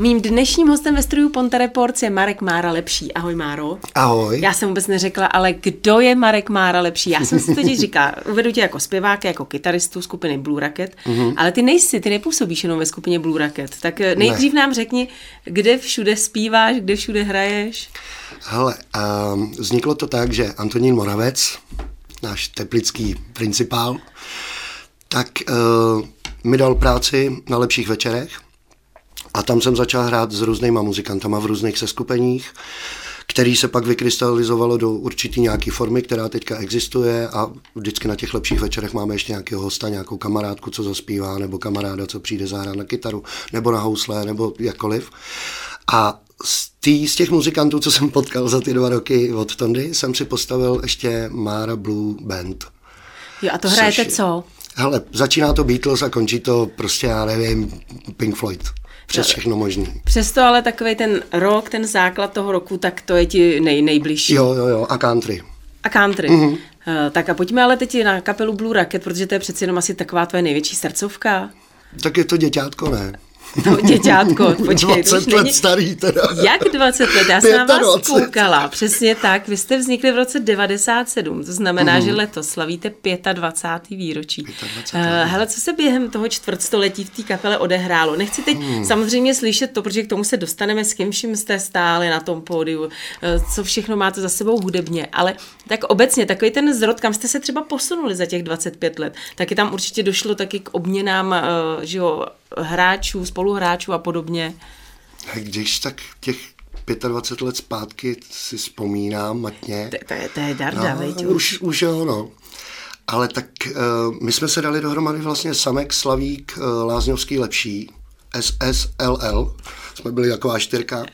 Mým dnešním hostem ve studiu Ponte Reports je Marek Mára Lepší. Ahoj Máro. Ahoj. Já jsem vůbec neřekla, ale kdo je Marek Mára Lepší? Já jsem si totiž říkala, uvedu tě jako zpěváka, jako kytaristu skupiny Blue Rocket, mm-hmm. ale ty nejsi, ty nepůsobíš jenom ve skupině Blue Rocket. Tak eh, nejdřív ne. nám řekni, kde všude zpíváš, kde všude hraješ? Hele, um, vzniklo to tak, že Antonín Moravec, náš teplický principál, tak uh, mi dal práci na lepších večerech a tam jsem začal hrát s různýma muzikantama v různých seskupeních, který se pak vykrystalizovalo do určitý nějaký formy, která teďka existuje a vždycky na těch lepších večerech máme ještě nějakého hosta, nějakou kamarádku, co zaspívá, nebo kamaráda, co přijde zahrát na kytaru, nebo na housle, nebo jakkoliv. A z, tý, z těch muzikantů, co jsem potkal za ty dva roky od Tondy, jsem si postavil ještě Mara Blue Band. Jo, a to hrajete Což, co? Hele, začíná to Beatles a končí to prostě, já nevím, Pink Floyd. Přes všechno možný. Přesto ale takový ten rok, ten základ toho roku, tak to je ti nej, nejbližší. Jo, jo, jo, a country. A country. Mm-hmm. Uh, tak a pojďme ale teď na kapelu Blue Rocket, protože to je přeci jenom asi taková tvoje největší srdcovka. Tak je to děťátko, ne? No, děťátko, počkej. 20 let není... starý teda. Jak 20 let? Já jsem na vás koukala. Přesně tak. Vy jste vznikli v roce 97, to znamená, mm. že letos slavíte 25. výročí. 25. Uh, hele, co se během toho čtvrtstoletí v té kapele odehrálo? Nechci teď mm. samozřejmě slyšet to, protože k tomu se dostaneme, s kým vším jste stáli na tom pódiu, uh, co všechno máte za sebou hudebně, ale tak obecně takový ten zrod, kam jste se třeba posunuli za těch 25 let, taky tam určitě došlo taky k obměnám, uh, že jo, hráčů, spoluhráčů a podobně? Když tak těch 25 let zpátky si vzpomínám matně. To, je, to je darda, no, už. už. Už jo, no. Ale tak uh, my jsme se dali dohromady vlastně Samek, Slavík, uh, Lázňovský lepší, SSLL, jsme byli jako A4.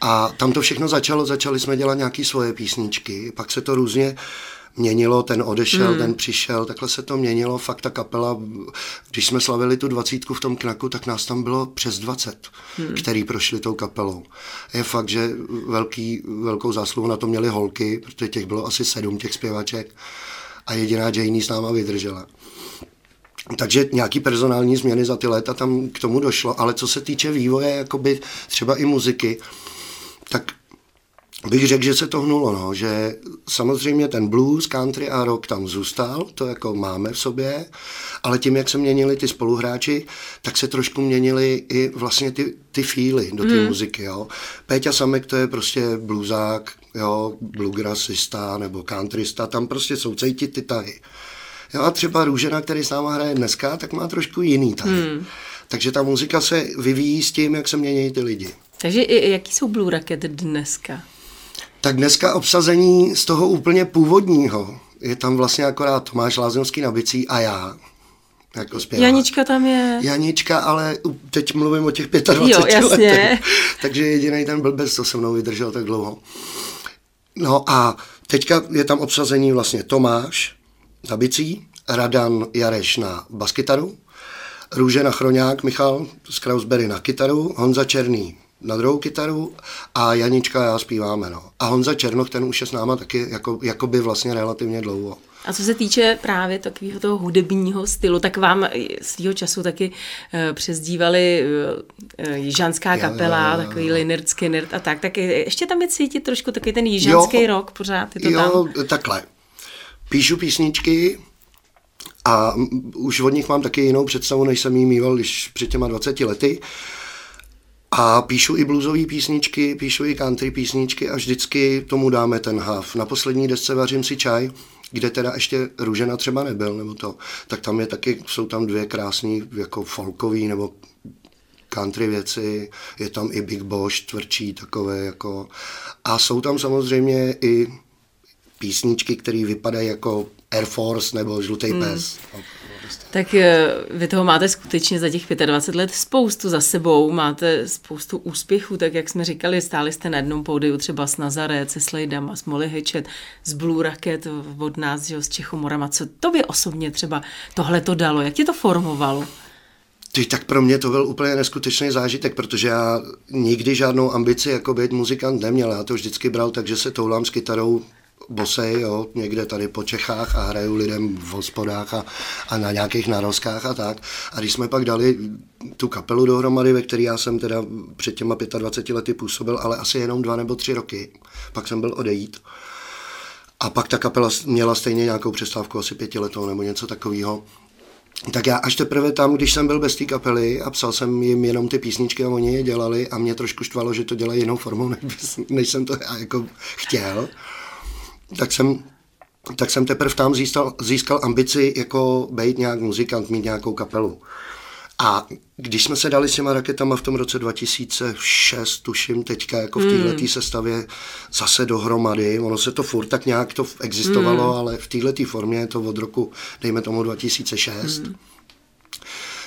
A tam to všechno začalo, začali jsme dělat nějaké svoje písničky, pak se to různě měnilo, ten odešel, hmm. ten přišel, takhle se to měnilo, fakt ta kapela, když jsme slavili tu dvacítku v tom knaku, tak nás tam bylo přes 20, hmm. který prošli tou kapelou. Je fakt, že velký, velkou zásluhu na to měli holky, protože těch bylo asi sedm těch zpěvaček a jediná Janie s náma vydržela. Takže nějaký personální změny za ty léta tam k tomu došlo, ale co se týče vývoje, jakoby třeba i muziky, bych řekl, že se to hnulo, no, že samozřejmě ten blues, country a rock tam zůstal, to jako máme v sobě, ale tím, jak se měnili ty spoluhráči, tak se trošku měnili i vlastně ty, ty fíly do té hmm. muziky, jo. Péťa Samek to je prostě bluesák, jo, bluegrassista nebo countrysta, tam prostě jsou cítit ty tahy. Jo, a třeba Růžena, který s náma hraje dneska, tak má trošku jiný tahy. Hmm. Takže ta muzika se vyvíjí s tím, jak se mění ty lidi. Takže jaký jsou Blue Rocket dneska? Tak dneska obsazení z toho úplně původního. Je tam vlastně akorát Tomáš Lázňovský na bicí a já. Jako zpěvák. Janička tam je. Janička, ale teď mluvím o těch 25 jo, jasně. letech. Takže jediný ten blbec, co se mnou vydržel tak dlouho. No a teďka je tam obsazení vlastně Tomáš na bicí, Radan Jareš na baskytaru, Růžena Chroňák, Michal z Krausberry na kytaru, Honza Černý na druhou kytaru a Janička a já zpíváme. No. A Honza Černoch, ten už je s náma taky jako, jakoby vlastně relativně dlouho. A co se týče právě takového toho hudebního stylu, tak vám svého času taky uh, přezdívali uh, jižanská kapela, jo, jo, jo. takový Lynyrd Skynyrd a tak. Tak ještě tam je cítit trošku takový ten jižanský jo, rok pořád. Je to jo, tam? takhle. Píšu písničky a už od nich mám taky jinou představu, než jsem jí mýval když před těma 20 lety. A píšu i bluesové písničky, píšu i country písničky a vždycky tomu dáme ten hav. Na poslední desce vařím si čaj, kde teda ještě Růžena třeba nebyl, nebo to, tak tam je taky, jsou tam dvě krásné jako folkový nebo country věci, je tam i Big Bosch, tvrdší takové jako, a jsou tam samozřejmě i písničky, které vypadají jako Air Force nebo Žlutý hmm. pes. Tak eh, vy toho máte skutečně za těch 25 let spoustu za sebou, máte spoustu úspěchů, tak jak jsme říkali, stáli jste na jednom pódiu třeba s Nazaré, se Slejdama, s Molly Hitchet, s Blue Rocket od nás, že, s Čechomorama. Co to by osobně třeba tohle to dalo? Jak tě to formovalo? Ty, tak pro mě to byl úplně neskutečný zážitek, protože já nikdy žádnou ambici jako být muzikant neměl. Já to vždycky bral tak, že se toulám s kytarou bosej, jo, někde tady po Čechách a hraju lidem v hospodách a, a na nějakých narozkách a tak. A když jsme pak dali tu kapelu dohromady, ve které já jsem teda před těma 25 lety působil, ale asi jenom dva nebo tři roky, pak jsem byl odejít. A pak ta kapela měla stejně nějakou přestávku, asi pětiletou nebo něco takového. Tak já až teprve tam, když jsem byl bez té kapely a psal jsem jim jenom ty písničky a oni je dělali a mě trošku štvalo, že to dělají jinou formou, než, než jsem to já jako chtěl, tak jsem, tak jsem teprve tam získal, získal ambici jako být nějak muzikant, mít nějakou kapelu. A když jsme se dali s těma raketama v tom roce 2006, tuším teďka jako v této mm. sestavě zase dohromady, ono se to furt tak nějak to existovalo, mm. ale v této formě je to od roku, dejme tomu 2006. Mm.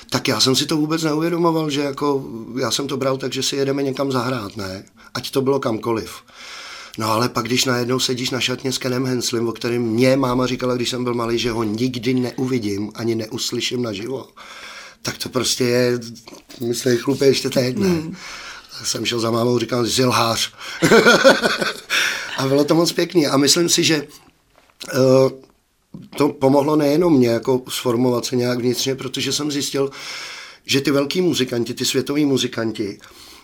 Tak já jsem si to vůbec neuvědomoval, že jako já jsem to bral tak, že si jedeme někam zahrát, ne? Ať to bylo kamkoliv. No ale pak, když najednou sedíš na šatně s Kenem Henslim, o kterém mě máma říkala, když jsem byl malý, že ho nikdy neuvidím, ani neuslyším naživo, tak to prostě je, myslím, chlupě ještě teď, ne. Mm. Jsem šel za mámou, říkal, jsi lhář. a bylo to moc pěkný. A myslím si, že uh, to pomohlo nejenom mě jako sformovat se nějak vnitřně, protože jsem zjistil, že ty velký muzikanti, ty světoví muzikanti,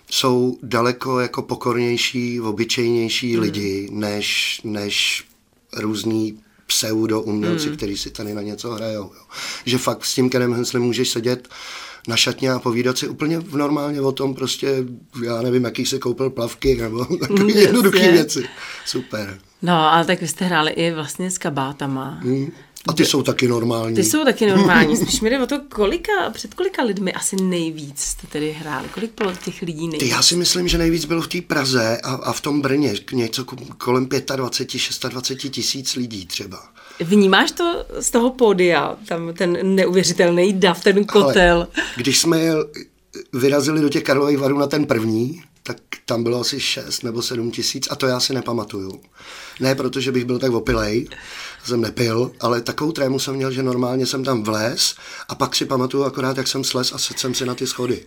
jsou daleko jako pokornější, obyčejnější hmm. lidi, než, než různý pseudo umělci, hmm. kteří si tady na něco hrajou. Jo. Že fakt s tím Kenem Henslem můžeš sedět na šatně a povídat si úplně normálně o tom prostě, já nevím, jaký se koupil plavky nebo takové jednoduché věci. Super. No, ale tak vy jste hráli i vlastně s kabátama. Hmm. A ty jsou taky normální. Ty jsou taky normální. Spíš mi jde o to, kolika, před kolika lidmi asi nejvíc jste tedy hráli? Kolik bylo těch lidí nejvíc? Ty, já si myslím, že nejvíc bylo v té Praze a, a v tom Brně. Něco kolem 25, 26 tisíc lidí třeba. Vnímáš to z toho pódia, tam ten neuvěřitelný dav, ten kotel? Ale když jsme vyrazili do těch Karlových varů na ten první, tak tam bylo asi 6 nebo 7 tisíc a to já si nepamatuju. Ne protože bych byl tak opilej, jsem nepil, ale takovou trému jsem měl, že normálně jsem tam vlez a pak si pamatuju akorát, jak jsem slez a sedl jsem si na ty schody.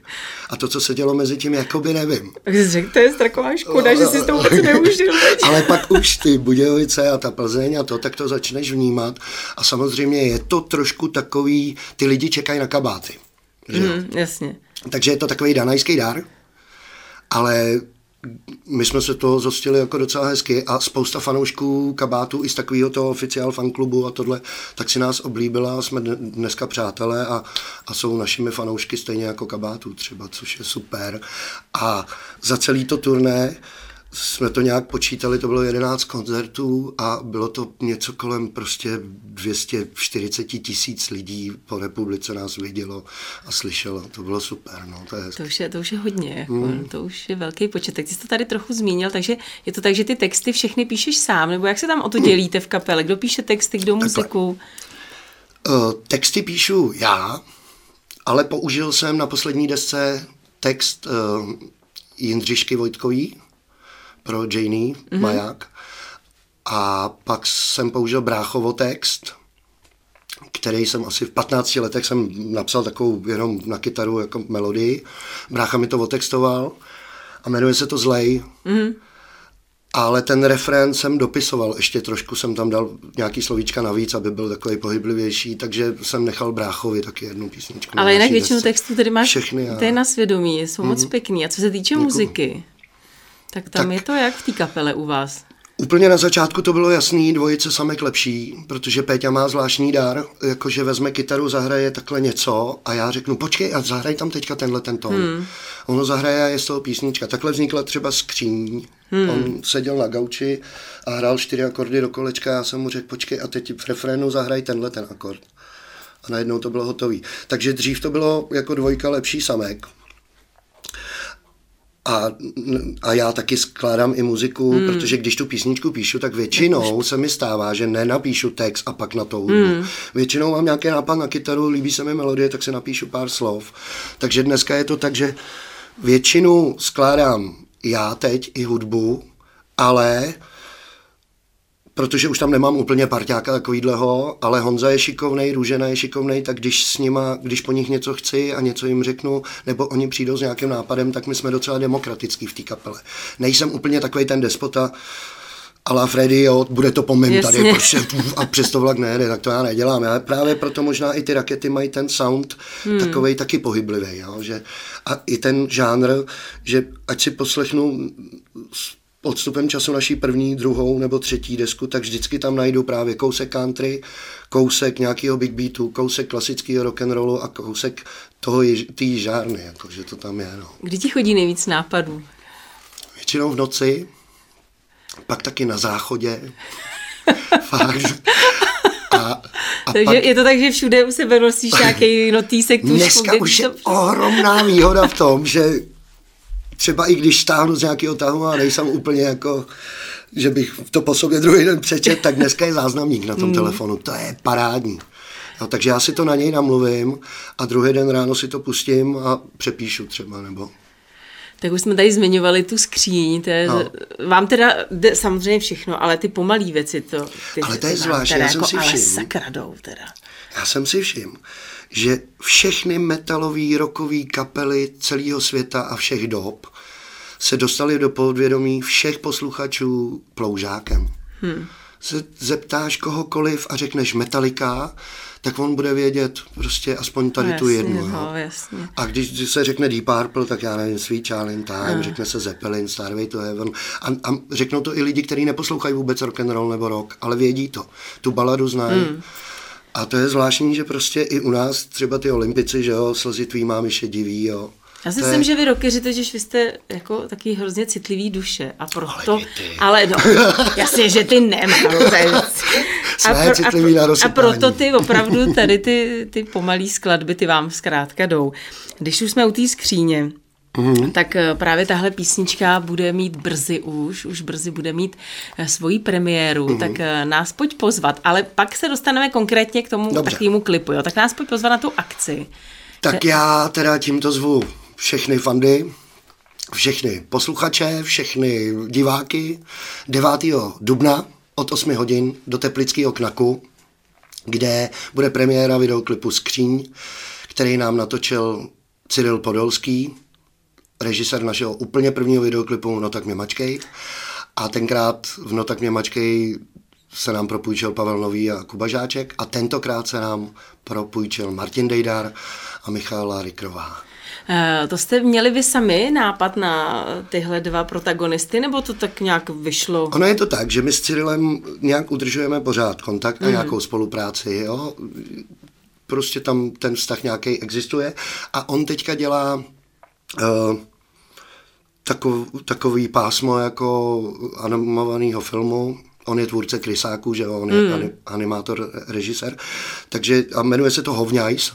A to, co se dělo mezi tím, jakoby nevím. Řekl, to je taková škoda, že si to vůbec neužil. ale pak už ty Budějovice a ta Plzeň a to, tak to začneš vnímat. A samozřejmě je to trošku takový, ty lidi čekají na kabáty. Že? Mm, jasně. Takže je to takový danajský dar, ale my jsme se toho zostili jako docela hezky a spousta fanoušků kabátu i z takového toho oficiál fanklubu a tohle, tak si nás oblíbila, jsme dneska přátelé a, a jsou našimi fanoušky stejně jako kabátu třeba, což je super. A za celý to turné jsme to nějak počítali, to bylo 11 koncertů a bylo to něco kolem prostě 240 tisíc lidí po republice nás vidělo a slyšelo. To bylo super, no, to je To už je, to už je hodně, jako, mm. to už je velký počet. Tak ty jsi to tady trochu zmínil, takže je to tak, že ty texty všechny píšeš sám, nebo jak se tam o to dělíte v kapele? Kdo píše texty, kdo muziku? Uh, texty píšu já, ale použil jsem na poslední desce text uh, Jindřišky Vojtkový, pro Janie mm-hmm. Maják. A pak jsem použil Bráchovo text, který jsem asi v 15 letech jsem napsal takovou jenom na kytaru jako melodii. Brácha mi to otextoval a jmenuje se to Zlej. Mm-hmm. Ale ten refrén jsem dopisoval, ještě trošku jsem tam dal nějaký slovíčka navíc, aby byl takový pohyblivější, takže jsem nechal Bráchovi taky jednu písničku. Ale jinak většinu textů tady máš, Všechny, to je na svědomí, jsou mm-hmm. moc mhm. pěkný. A co se týče Děkuju. muziky, tak tam tak, je to jak v té kapele u vás? Úplně na začátku to bylo jasný, dvojice samek lepší, protože Péťa má zvláštní dar, jakože vezme kytaru, zahraje takhle něco a já řeknu, počkej, a zahraj tam teďka tenhle ten tón. Hmm. Ono zahraje a je z toho písnička. Takhle vznikla třeba skříň. Hmm. On seděl na gauči a hrál čtyři akordy do kolečka a já jsem mu řekl, počkej, a teď v refrénu zahraj tenhle ten akord. A najednou to bylo hotový. Takže dřív to bylo jako dvojka lepší samek. A, a já taky skládám i muziku, hmm. protože když tu písničku píšu, tak většinou se mi stává, že nenapíšu text a pak na to hudbu. Hmm. Většinou mám nějaký nápad na kytaru, líbí se mi melodie, tak si napíšu pár slov. Takže dneska je to tak, že většinu skládám já teď i hudbu, ale protože už tam nemám úplně parťáka takovýhleho, ale Honza je šikovnej, Růžena je šikovnej, tak když s nima, když po nich něco chci a něco jim řeknu, nebo oni přijdou s nějakým nápadem, tak my jsme docela demokratický v té kapele. Nejsem úplně takový ten despota, la Freddy, jo, bude to po mém tady, prostě, a přesto vlak nejede, tak to já nedělám. Já právě proto možná i ty rakety mají ten sound hmm. takovej taky pohyblivý, jo, že, a i ten žánr, že ať si poslechnu odstupem času naší první, druhou nebo třetí desku, tak vždycky tam najdu právě kousek country, kousek nějakého big beatu, kousek klasického rock and rollu a kousek toho té žárny, jako, že to tam je. No. Kdy ti chodí nejvíc nápadů? Většinou v noci, pak taky na záchodě. Fakt. A, a Takže pak, je to tak, že všude u sebe nosíš nějaký notýsek, tušku, Dneska už je to... ohromná výhoda v tom, že třeba i když stáhnu z nějakého tahu a nejsem úplně jako, že bych to po sobě druhý den přečet, tak dneska je záznamník na tom mm. telefonu. To je parádní. No, takže já si to na něj namluvím a druhý den ráno si to pustím a přepíšu třeba, nebo... Tak už jsme tady zmiňovali tu skříň, to je, no. vám teda jde samozřejmě všechno, ale ty pomalý věci to... Ty ale to je zvláštní, já jsem jako, si všiml. Ale sakradou teda. Já jsem si všiml, že všechny metalové rokové kapely celého světa a všech dob se dostaly do podvědomí všech posluchačů ploužákem. Hmm. Se zeptáš kohokoliv a řekneš Metallica, tak on bude vědět prostě aspoň tady no, tu jednu. No, jasně. A když se řekne Deep Purple, tak já nevím, Sweet Charlie Time, no. řekne se Zeppelin, Starway to Heaven. A, a řeknou to i lidi, kteří neposlouchají vůbec rock and roll nebo rock, ale vědí to. Tu baladu znají. Hmm. A to je zvláštní, že prostě i u nás třeba ty olympici, že jo, slzy tvý mámy še diví, jo. Já si myslím, je... že vy rockeři totiž vy jste jako taky hrozně citlivý duše a proto, ale, ale no, jasně, že ty nemáš. A, pro, a, a proto ty opravdu tady ty, ty pomalý skladby, ty vám zkrátka jdou. Když už jsme u té skříně, Mm-hmm. Tak eh, právě tahle písnička bude mít brzy už, už brzy bude mít eh, svoji premiéru, mm-hmm. tak eh, nás pojď pozvat, ale pak se dostaneme konkrétně k tomu takovému klipu, jo? tak nás pojď pozvat na tu akci. Tak já teda tímto zvu všechny fandy, všechny posluchače, všechny diváky 9. dubna od 8 hodin do Teplického knaku, kde bude premiéra videoklipu Skříň, který nám natočil Cyril Podolský, režisér našeho úplně prvního videoklipu No tak mě mačkej. A tenkrát v No tak mě mačkej se nám propůjčil Pavel Nový a Kuba Žáček a tentokrát se nám propůjčil Martin Dejdar a Michála Rikrová. Eh, to jste měli vy sami nápad na tyhle dva protagonisty, nebo to tak nějak vyšlo? Ono je to tak, že my s Cyrilem nějak udržujeme pořád kontakt a mm. nějakou spolupráci. Jo? Prostě tam ten vztah nějaký existuje a on teďka dělá uh, takov, takový pásmo jako animovaného filmu, on je tvůrce Krysáků, že on je mm. animátor, režisér, takže a jmenuje se to Hovňajs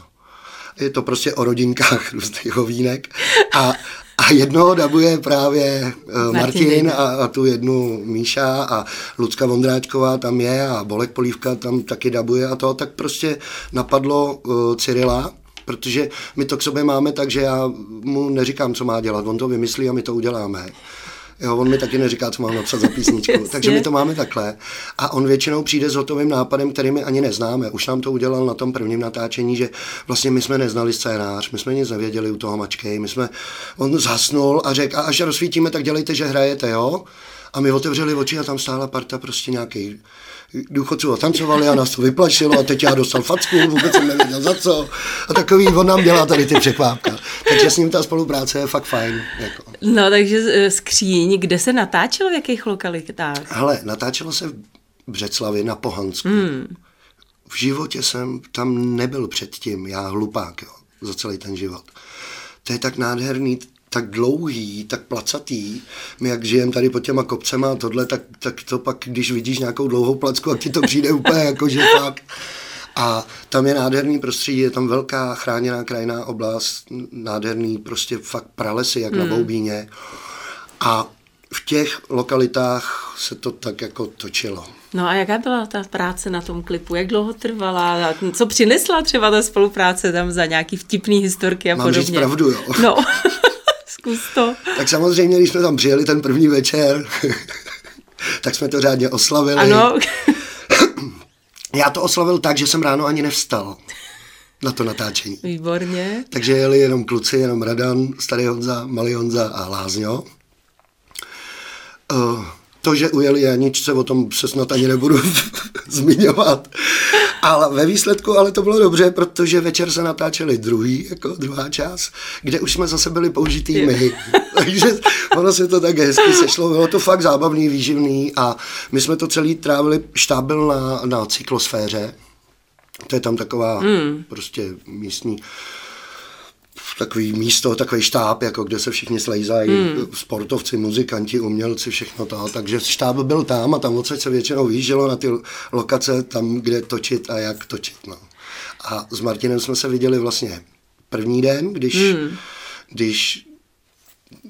je to prostě o rodinkách různých hovínek. A, a jednoho dabuje právě uh, Martin, Martin a, a tu jednu Míša a Lucka Vondráčková tam je a Bolek Polívka tam taky dabuje. A to, tak prostě napadlo uh, Cyrila, protože my to k sobě máme tak, že já mu neříkám, co má dělat, on to vymyslí a my to uděláme. Jo, on mi taky neříká, co mám napsat za písničku. Takže my to máme takhle. A on většinou přijde s hotovým nápadem, který my ani neznáme. Už nám to udělal na tom prvním natáčení, že vlastně my jsme neznali scénář, my jsme nic nevěděli u toho mačkej, my jsme, on zasnul a řekl, a až rozsvítíme, tak dělejte, že hrajete, jo? A my otevřeli oči a tam stála parta prostě nějaký důchodců a tancovali a nás to vyplašilo a teď já dostal facku, vůbec jsem nevěděl za co. A takový on nám dělá tady ty překvápka. Takže s ním ta spolupráce je fakt fajn. Jako. No takže e, skříň, kde se natáčelo, v jakých lokalitách? Hele, natáčelo se v Břeclavi na Pohansku. Hmm. V životě jsem tam nebyl předtím, já hlupák, jo, za celý ten život. To je tak nádherný, tak dlouhý, tak placatý. My jak žijeme tady pod těma kopcema a tohle, tak, tak to pak, když vidíš nějakou dlouhou placku, tak ti to přijde úplně jako, že fakt. A tam je nádherný prostředí, je tam velká chráněná krajná oblast, nádherný prostě fakt pralesy, jak hmm. na Boubíně. A v těch lokalitách se to tak jako točilo. No a jaká byla ta práce na tom klipu? Jak dlouho trvala? Co přinesla třeba ta spolupráce tam za nějaký vtipný historky a Mám podobně? Mám pravdu, jo. No. Zkus to. Tak samozřejmě, když jsme tam přijeli ten první večer, tak jsme to řádně oslavili. Ano. Já to oslavil tak, že jsem ráno ani nevstal na to natáčení. Výborně. Takže jeli jenom kluci, jenom Radan, Starý Honza, Malý Honza a Lázňo. Uh, to, že ujeli Janičce, o tom se snad ani nebudu zmiňovat. Ale ve výsledku ale to bylo dobře, protože večer se natáčeli druhý, jako druhá část, kde už jsme zase byli použitý my. Takže ono se to tak hezky sešlo, bylo to fakt zábavný, výživný a my jsme to celý trávili, štáb byl na, na cyklosféře, to je tam taková hmm. prostě místní takový místo, takový štáb, jako kde se všichni slejzají, hmm. sportovci, muzikanti, umělci, všechno to. Takže štáb byl tam a tam odsaď se většinou výjíždělo na ty lokace, tam, kde točit a jak točit. No. A s Martinem jsme se viděli vlastně první den, když, hmm. když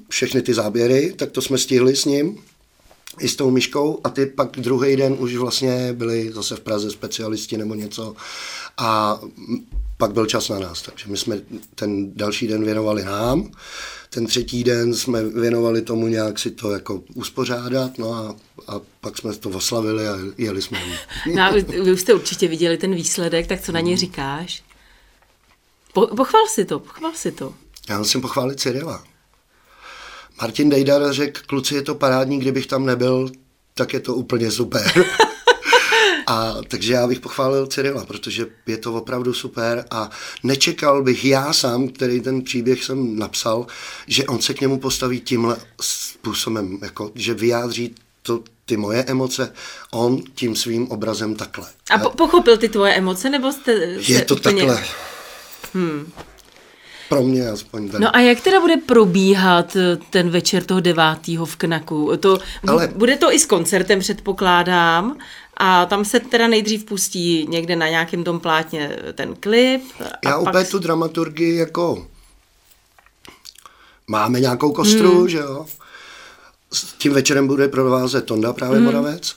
všechny ty záběry, tak to jsme stihli s ním i s tou myškou a ty pak druhý den už vlastně byli zase v Praze specialisti nebo něco a pak byl čas na nás, takže my jsme ten další den věnovali nám, ten třetí den jsme věnovali tomu nějak si to jako uspořádat, no a, a pak jsme to oslavili a jeli jsme. No vy už jste určitě viděli ten výsledek, tak co na ně říkáš? Po, pochval si to, pochval si to. Já musím pochválit Cyrila. Martin Dejdar řekl, kluci, je to parádní, kdybych tam nebyl, tak je to úplně super. A takže já bych pochválil Cyrila, protože je to opravdu super a nečekal bych já sám, který ten příběh jsem napsal, že on se k němu postaví tímhle způsobem, jako, že vyjádří to, ty moje emoce, on tím svým obrazem takhle. A po- pochopil ty tvoje emoce, nebo jste... Je to úplně... takhle. Hmm. Pro mě aspoň tak. No a jak teda bude probíhat eh, ten večer toho devátého v Knaku? To, Ale... Bude to i s koncertem, předpokládám, a tam se teda nejdřív pustí někde na nějakém tom plátně ten klip. A Já pak... úplně tu dramaturgii jako máme nějakou kostru, hmm. že jo. S tím večerem bude provázet Tonda právě hmm. Moravec.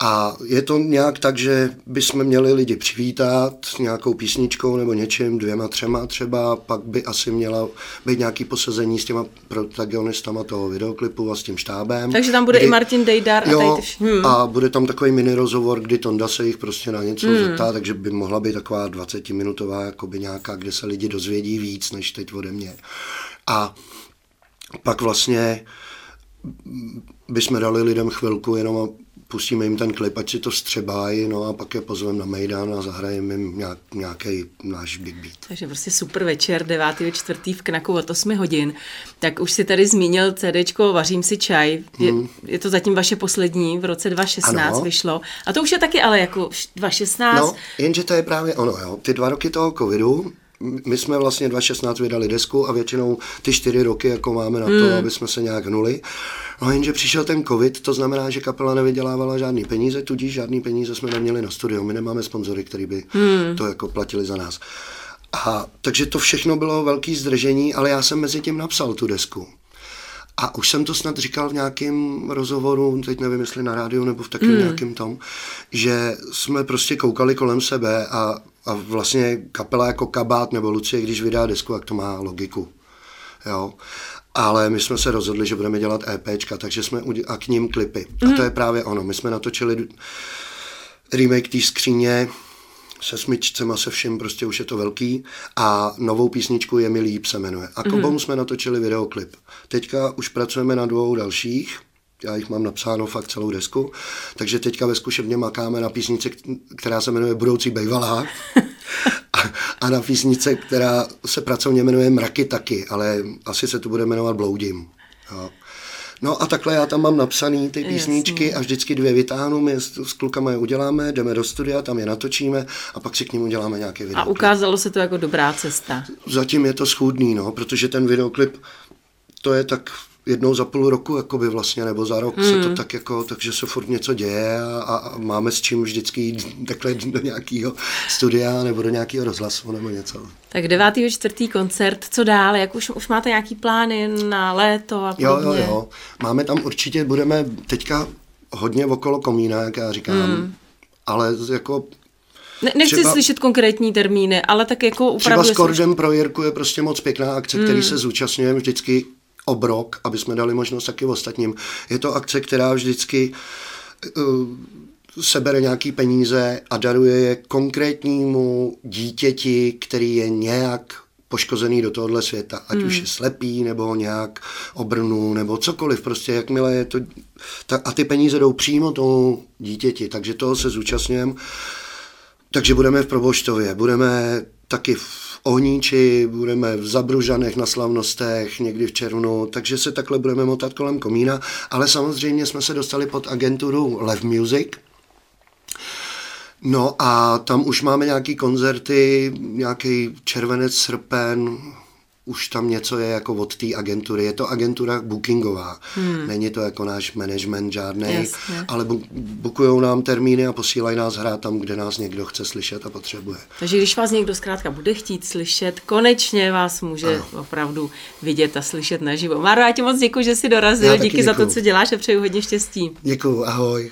A je to nějak tak, že bychom měli lidi přivítat s nějakou písničkou nebo něčím, dvěma, třema třeba, pak by asi měla být nějaký posazení s těma protagonistama toho videoklipu a s tím štábem. Takže tam bude kdy, i Martin Dejdar jo, a tady hmm. a bude tam takový mini rozhovor, kdy Tonda se jich prostě na něco hmm. zeptá, takže by mohla být taková 20-minutová jakoby nějaká, kde se lidi dozvědí víc, než teď ode mě. A pak vlastně bychom dali lidem chvilku jenom pustíme jim ten klip, ať si to střebají, no a pak je pozveme na Mejdan a zahrajeme jim nějak, nějaký náš big beat. Takže prostě super večer, 9. čtvrtý v Knaku od 8 hodin. Tak už si tady zmínil CDčko Vařím si čaj. Je, hmm. je to zatím vaše poslední, v roce 2016 ano. vyšlo. A to už je taky ale jako 2016. No, jenže to je právě ono, jo. Ty dva roky toho covidu, my jsme vlastně 2016 vydali desku a většinou ty čtyři roky jako máme na to, hmm. aby jsme se nějak hnuli. No jenže přišel ten covid, to znamená, že kapela nevydělávala žádný peníze, tudíž žádný peníze jsme neměli na studio. My nemáme sponzory, který by hmm. to jako platili za nás. A takže to všechno bylo velký zdržení, ale já jsem mezi tím napsal tu desku. A už jsem to snad říkal v nějakém rozhovoru, teď nevím, jestli na rádiu nebo v takovém mm. nějakém tom, že jsme prostě koukali kolem sebe a, a vlastně kapela jako Kabát nebo Lucie, když vydá desku, jak to má logiku. Jo. Ale my jsme se rozhodli, že budeme dělat EPčka, takže jsme udělali, a k ním klipy. Mm. A to mhm. je právě ono. My jsme natočili remake té skříně, se smyčcema, se vším, prostě už je to velký. A novou písničku Je mi líp se jmenuje. A k mm-hmm. jsme natočili videoklip. Teďka už pracujeme na dvou dalších, já jich mám napsáno fakt celou desku, takže teďka ve zkušebně makáme na písnice, která se jmenuje Budoucí bejvalá a, a na písnice, která se pracovně jmenuje Mraky taky, ale asi se tu bude jmenovat Bloudím. Jo. No a takhle já tam mám napsaný ty písničky Jasně. a vždycky dvě vytáhnu, my s, s klukama je uděláme, jdeme do studia, tam je natočíme a pak si k ním uděláme nějaký videoklip. A ukázalo se to jako dobrá cesta. Zatím je to schůdný, no, protože ten videoklip, to je tak jednou za půl roku, jakoby vlastně, nebo za rok hmm. se to hmm. tak jako, takže se furt něco děje a, a máme s čím vždycky jít takhle do nějakého studia nebo do nějakého rozhlasu nebo něco. Tak devátý čtvrtý koncert, co dál? Jak už, už máte nějaký plány na léto a podobně? Jo, jo, jo. Máme tam určitě, budeme teďka hodně okolo komína, jak já říkám, hmm. ale jako ne, nechci třeba, slyšet konkrétní termíny, ale tak jako opravdu... Třeba s Kordem pro Jirku je prostě moc pěkná akce, hmm. který se zúčastňujeme vždycky obrok, aby jsme dali možnost taky ostatním. Je to akce, která vždycky uh, sebere nějaký peníze a daruje je konkrétnímu dítěti, který je nějak poškozený do tohohle světa, ať hmm. už je slepý, nebo nějak obrnu, nebo cokoliv, prostě jakmile je to, ta, a ty peníze jdou přímo tomu dítěti, takže toho se zúčastňujeme. Takže budeme v Proboštově, budeme taky v Ohníči, budeme v Zabružanech na slavnostech někdy v červnu, takže se takhle budeme motat kolem komína, ale samozřejmě jsme se dostali pod agenturu Lev Music, No a tam už máme nějaký koncerty, nějaký červenec, srpen, už tam něco je jako od té agentury. Je to agentura bookingová. Hmm. Není to jako náš management žádný, ale bukují nám termíny a posílají nás hrát tam, kde nás někdo chce slyšet a potřebuje. Takže když vás někdo zkrátka bude chtít slyšet, konečně vás může ano. opravdu vidět a slyšet naživo. Máro, já ti moc děkuji, že jsi dorazil. Díky děkuju. za to, co děláš a přeju hodně štěstí. Děkuji, ahoj.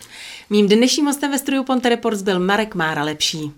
Mým dnešním hostem ve studiu Ponte Reports byl Marek Mára Lepší.